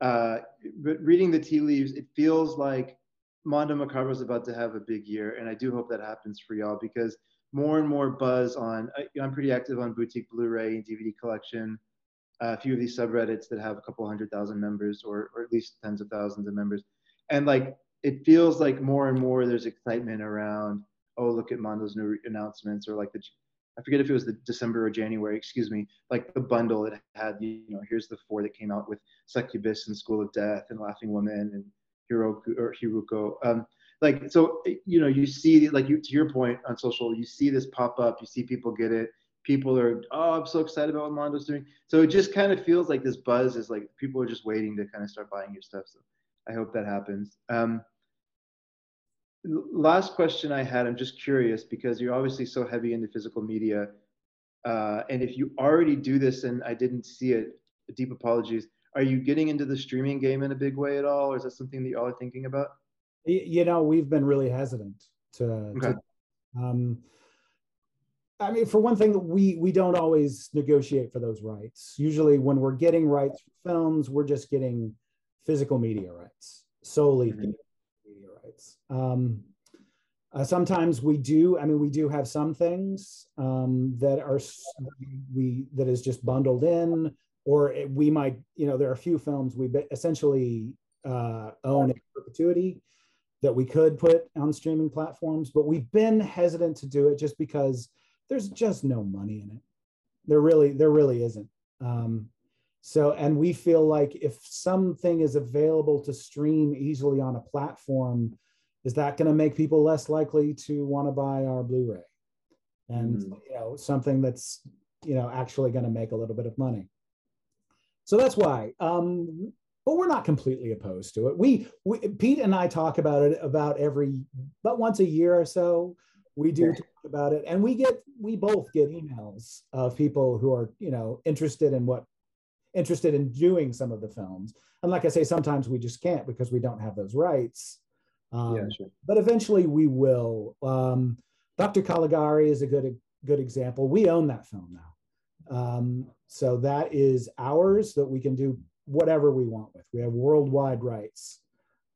uh, but reading the tea leaves, it feels like Mondo Macabro is about to have a big year, and I do hope that happens for y'all because more and more buzz on. I, I'm pretty active on boutique Blu-ray and DVD collection. Uh, a few of these subreddits that have a couple hundred thousand members, or or at least tens of thousands of members, and like it feels like more and more there's excitement around. Oh, look at Mondo's new announcements, or like the I forget if it was the December or January, excuse me, like the bundle that had, you know, here's the four that came out with Succubus and School of Death and Laughing Woman and Hiroku or Hiruko. Um, like, so, you know, you see, like you, to your point on social, you see this pop up, you see people get it. People are, oh, I'm so excited about what Mondo's doing. So it just kind of feels like this buzz is like people are just waiting to kind of start buying your stuff. So I hope that happens. Um, last question I had, I'm just curious because you're obviously so heavy into physical media. Uh, and if you already do this and I didn't see it, deep apologies. Are you getting into the streaming game in a big way at all? Or is that something that y'all are thinking about? You know, we've been really hesitant to, okay. to um, I mean, for one thing, we we don't always negotiate for those rights. Usually, when we're getting rights for films, we're just getting physical media rights solely. Mm-hmm Um, uh, sometimes we do. I mean, we do have some things um, that are we that is just bundled in, or it, we might. You know, there are a few films we essentially uh, own in perpetuity that we could put on streaming platforms, but we've been hesitant to do it just because there's just no money in it. There really, there really isn't. Um, so, and we feel like if something is available to stream easily on a platform, is that going to make people less likely to want to buy our Blu-ray? And mm. you know, something that's you know actually going to make a little bit of money. So that's why. Um, but we're not completely opposed to it. We, we Pete and I talk about it about every but once a year or so. We do talk about it, and we get we both get emails of people who are you know interested in what interested in doing some of the films. And like I say, sometimes we just can't because we don't have those rights. Um, yeah, sure. But eventually we will. Um, Dr. Caligari is a good good example. We own that film now, um, so that is ours that we can do whatever we want with. We have worldwide rights,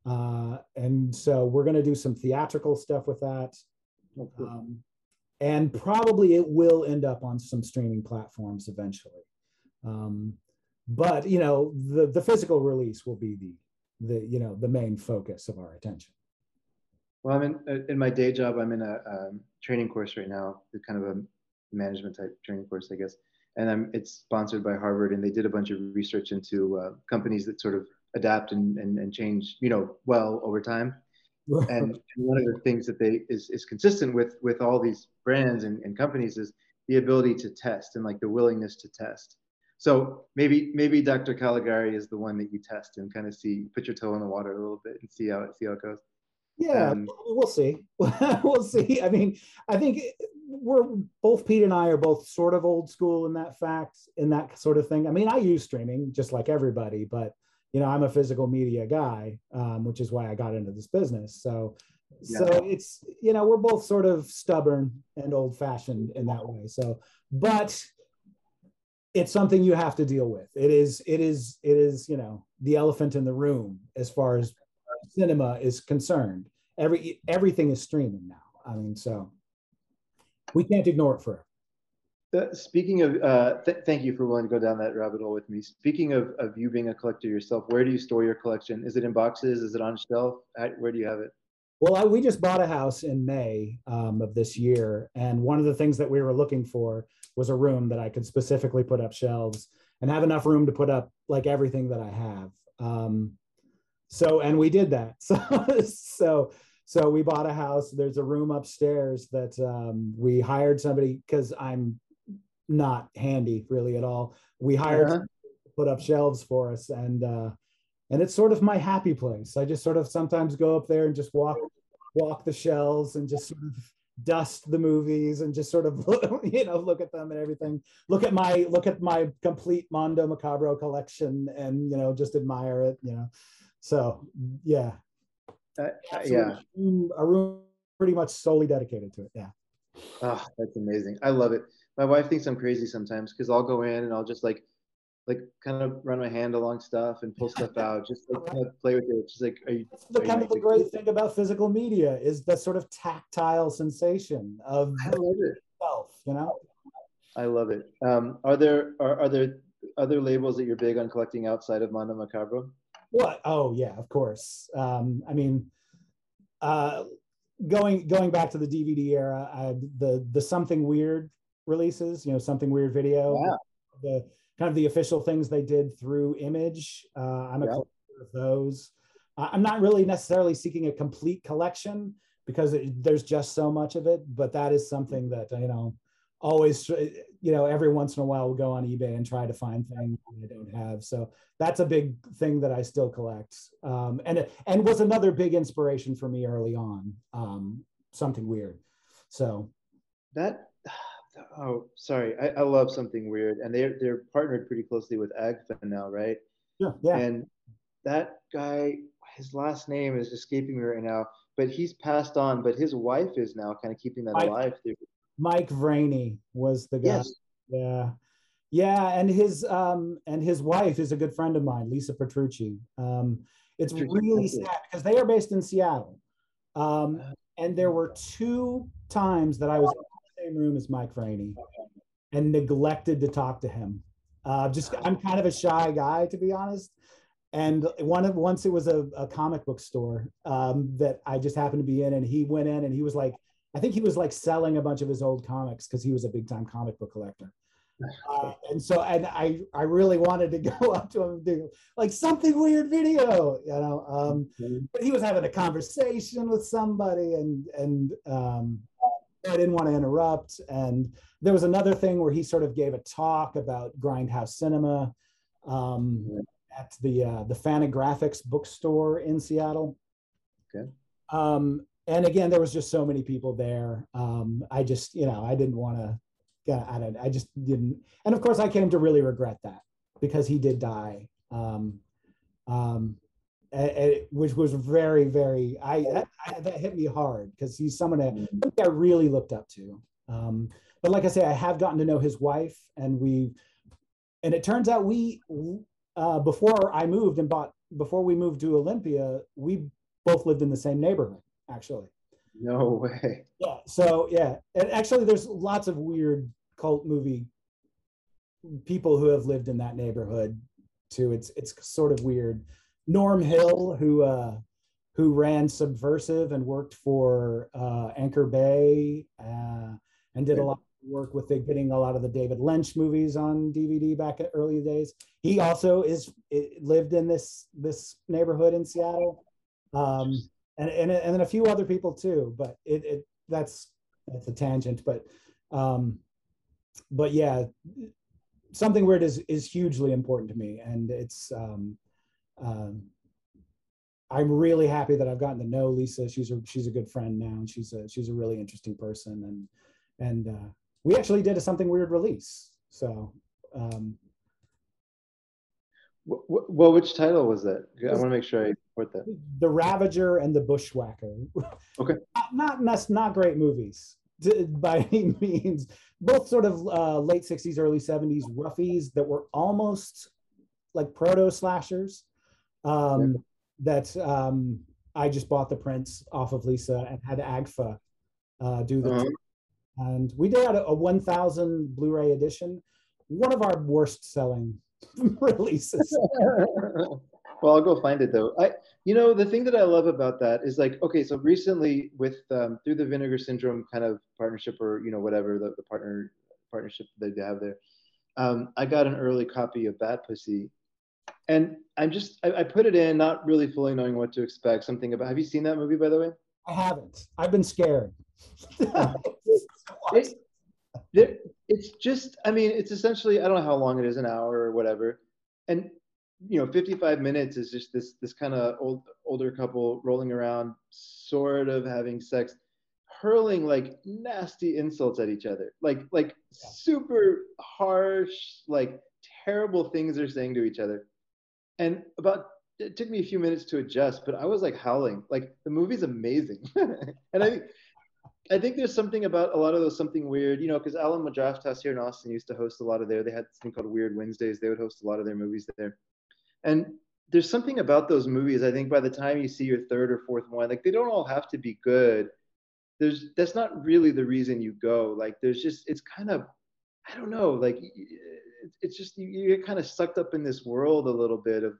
uh, and so we're going to do some theatrical stuff with that. Oh, um, and probably it will end up on some streaming platforms eventually. Um, but you know the the physical release will be the the you know the main focus of our attention. Well i'm in uh, in my day job i'm in a um, training course right now kind of a management type training course i guess. And I'm, it's sponsored by harvard and they did a bunch of research into uh, companies that sort of adapt and, and, and change you know well over time. And one of the things that they is, is consistent with with all these brands and, and companies is the ability to test and like the willingness to test so maybe maybe Dr. Caligari is the one that you test and kind of see, put your toe in the water a little bit and see how it see how it goes. Yeah, um, we'll see. we'll see. I mean, I think we're both Pete and I are both sort of old school in that fact, in that sort of thing. I mean, I use streaming just like everybody, but you know, I'm a physical media guy, um, which is why I got into this business. So, yeah. so it's you know, we're both sort of stubborn and old fashioned in that way. So, but it's something you have to deal with. It is, it is, it is, you know, the elephant in the room as far as cinema is concerned. Every everything is streaming now. I mean, so we can't ignore it forever. Uh, speaking of, uh, th- thank you for willing to go down that rabbit hole with me. Speaking of, of you being a collector yourself, where do you store your collection? Is it in boxes? Is it on shelf? Where do you have it? Well, I, we just bought a house in May um, of this year, and one of the things that we were looking for was a room that I could specifically put up shelves and have enough room to put up like everything that I have. Um, so, and we did that. So, so, so we bought a house. There's a room upstairs that um, we hired somebody because I'm not handy really at all. We hired uh-huh. to put up shelves for us, and uh, and it's sort of my happy place. I just sort of sometimes go up there and just walk walk the shelves and just sort of dust the movies and just sort of you know look at them and everything. Look at my look at my complete mondo macabro collection and you know just admire it you know. So yeah. Uh, uh yeah. a room, a room pretty much solely dedicated to it yeah. Oh that's amazing. I love it. My wife thinks i'm crazy sometimes because i'll go in and i'll just like like kind of run my hand along stuff and pull stuff out, just like kind of play with it. Just like, are you? That's the are kind you of the great thing about physical media is the sort of tactile sensation of I love it. self, you know? I love it. Um, are there are, are there other labels that you're big on collecting outside of Mondo Macabro? What? Oh yeah, of course. Um, I mean, uh, going going back to the DVD era, I, the the something weird releases, you know, something weird video, Yeah. the kind of the official things they did through Image. Uh, I'm a Yeah. collector of those. I- I'm not really necessarily seeking a complete collection because it, there's just so much of it, but that is something that you know always you know every once in a while we'll go on ebay and try to find things that i don't have so that's a big thing that i still collect um, and and was another big inspiration for me early on um, something weird so That oh sorry, I, I love something weird, and they're they're partnered pretty closely with Agfa now, right? yeah yeah And that guy, his last name is escaping me right now, but he's passed on. But his wife is now kind of keeping that Mike. alive. Through, mike Vraney was the guy yes, yeah yeah and his um and his wife is a good friend of mine lisa petrucci um it's Petrucci, really sad because they are based in seattle um and there were two times that i was same room as mike Vraney and neglected to talk to him. Uh just i'm kind of a shy guy to be honest. And one of once it was a, a comic book store um, that I just happened to be in, and he went in and he was like, I think he was like selling a bunch of his old comics because he was a big time comic book collector. Uh, and so, and I, I really wanted to go up to him and do like something weird video, you know. Um, but he was having a conversation with somebody, and and um, I didn't want to interrupt. And there was another thing where he sort of gave a talk about grindhouse cinema um, at the uh, the Fantagraphics bookstore in Seattle. Okay. Um, and again, there was just so many people there. Um, I just, you know, I didn't want to. I don't. I just didn't. And of course, I came to really regret that because he did die. Um, um, a- which was very, very. I that, I, that hit me hard because he's someone that I really looked up to. Um, but like I say, I have gotten to know his wife, and we, and it turns out we, uh, before I moved and bought, before we moved to Olympia, we both lived in the same neighborhood, actually. no way. Yeah. So yeah, and actually, there's lots of weird cult movie people who have lived in that neighborhood too. It's it's sort of weird. Norm Hill, who uh, who ran Subversive and worked for uh, Anchor Bay uh, and did a lot of work with the, getting a lot of the David Lynch movies on DVD back at early days. He also is lived in this this neighborhood in Seattle, um, and and and then a few other people too. But it, it that's that's a tangent. But um, but yeah, something weird is is hugely important to me, and it's um, um, I'm really happy that I've gotten to know Lisa. She's a she's a good friend now, and she's a she's a really interesting person, and and uh, we actually did a something weird release. So um, Well, which title was that? I want to make sure I support that. the Ravager and the Bushwhacker. Okay. not not not great movies by any means. Both sort of uh, late '60s, early '70s roughies that were almost like proto slashers. Um, That um, I just bought the prints off of Lisa and had Agfa uh, do the. Uh-huh. And we did a, a 1,000 Blu-ray edition. One of our worst selling releases. well, I'll go find it though. I, you know, the thing that I love about that is like, okay, so recently with um, through the Vinegar Syndrome kind of partnership or you know whatever the, the partner partnership that they have there, um, I got an early copy of Bat Pussy, and I'm just I, I put it in, not really fully knowing what to expect. Something about. Have you seen that movie by the way? I haven't. I've been scared. It, it's just, I mean, it's essentially, I don't know how long it is, an hour or whatever. And, you know, 55 minutes is just this, this kind of old, older couple rolling around, sort of having sex, hurling like nasty insults at each other. Like, like super harsh, like terrible things they're saying to each other. And about, it took me a few minutes to adjust, but I was like howling. Like the movie's amazing. and I think I think there's something about a lot of those something weird, you know, because Alamo Drafthouse here in Austin used to host a lot of their. They had something called Weird Wednesdays. They would host a lot of their movies there, and there's something about those movies. I think by the time you see your third or fourth one, like they don't all have to be good. There's that's not really the reason you go. Like there's just it's kind of I don't know. Like it's just you, get kind of sucked up in this world a little bit of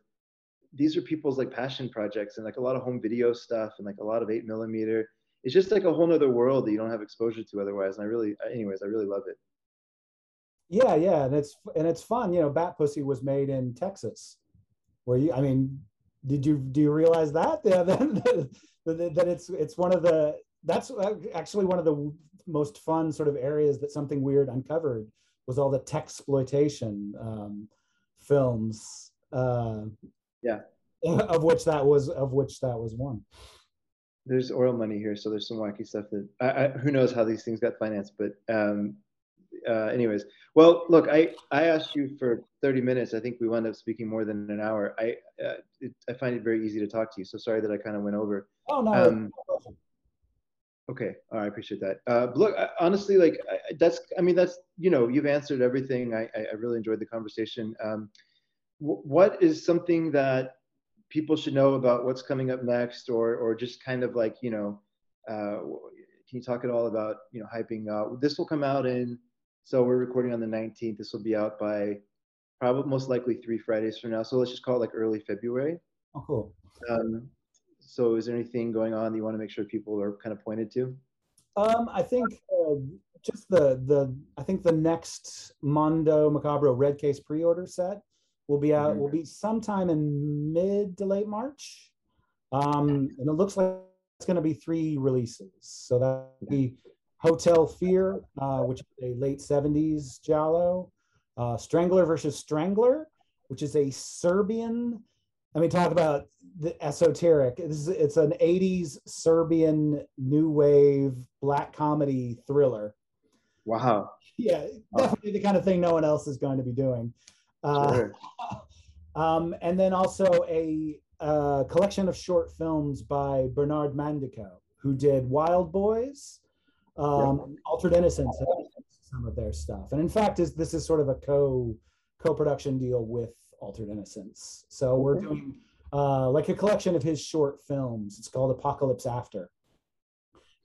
these are people's like passion projects and like a lot of home video stuff and like a lot of eight millimeter it's just like a whole nother world that you don't have exposure to otherwise. And I really, anyways, I really love it. Yeah, yeah, and it's and it's fun. You know, Bat Pussy was made in Texas, where you, I mean, did you do you realize that? Yeah, that, that it's it's one of the that's uh, actually one of the most fun sort of areas that something weird uncovered was all the Texploitation um, films. Uh, yeah, of which that was of which that was one there's oil money here, so there's some wacky stuff that I, I, who knows how these things got financed. But um, uh, anyways, well, look, I I asked you for 30 minutes. I think we wound up speaking more than an hour. I uh, it, I find it very easy to talk to you. So sorry that I kind of went over. Oh no. Um, okay, I appreciate that. Uh, look, I, honestly, like I, that's I mean that's you know you've answered everything. I I really enjoyed the conversation. Um, what is something that people should know about what's coming up next, or or just kind of like you know, uh, can you talk at all about you know hyping? Uh, this will come out in. So we're recording on the 19th. This will be out by probably most likely three Fridays from now. So let's just call it like early February. Oh, cool. Um, so is there anything going on that you want to make sure people are kind of pointed to? Um, I think uh, just the the I think the next Mondo Macabro Red Case pre-order set will be out. Mm-hmm. Will be sometime in mid to late March, um, and it looks like it's going to be three releases. So that be Hotel Fear, uh, which is a late '70s giallo, uh, Strangler versus Strangler, which is a Serbian. Let mean, talk about the esoteric. It's, it's an '80s Serbian new wave black comedy thriller. Wow. Yeah, definitely the kind of thing no one else is going to be doing. Uh, sure. um, and then also a, a, collection of short films by Bertrand Mandico, who did Wild Boys, um, yep. Altered Innocence, some of their stuff. And in fact, is this is sort of a co co-production deal with Altered Innocence. So we're doing uh, like a collection of his short films. It's called Apocalypse After.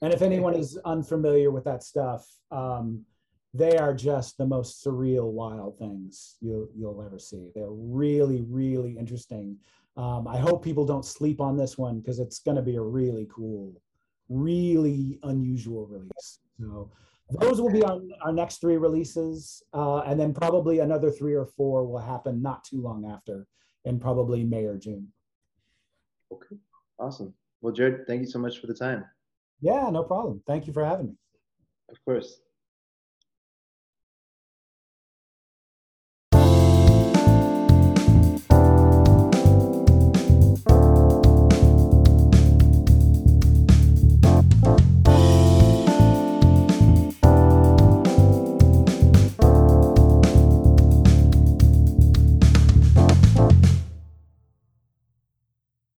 And if anyone is unfamiliar with that stuff, um, they are just the most surreal, wild things you, you'll ever see. They're really, really interesting. Um, I hope people don't sleep on this one because it's going to be a really cool, really unusual release. So those will be on our next three releases, uh, and then probably another three or four will happen not too long after, in probably May or June. Okay, awesome. Well, Jared, thank you so much for the time. Yeah, no problem. Thank you for having me. Of course.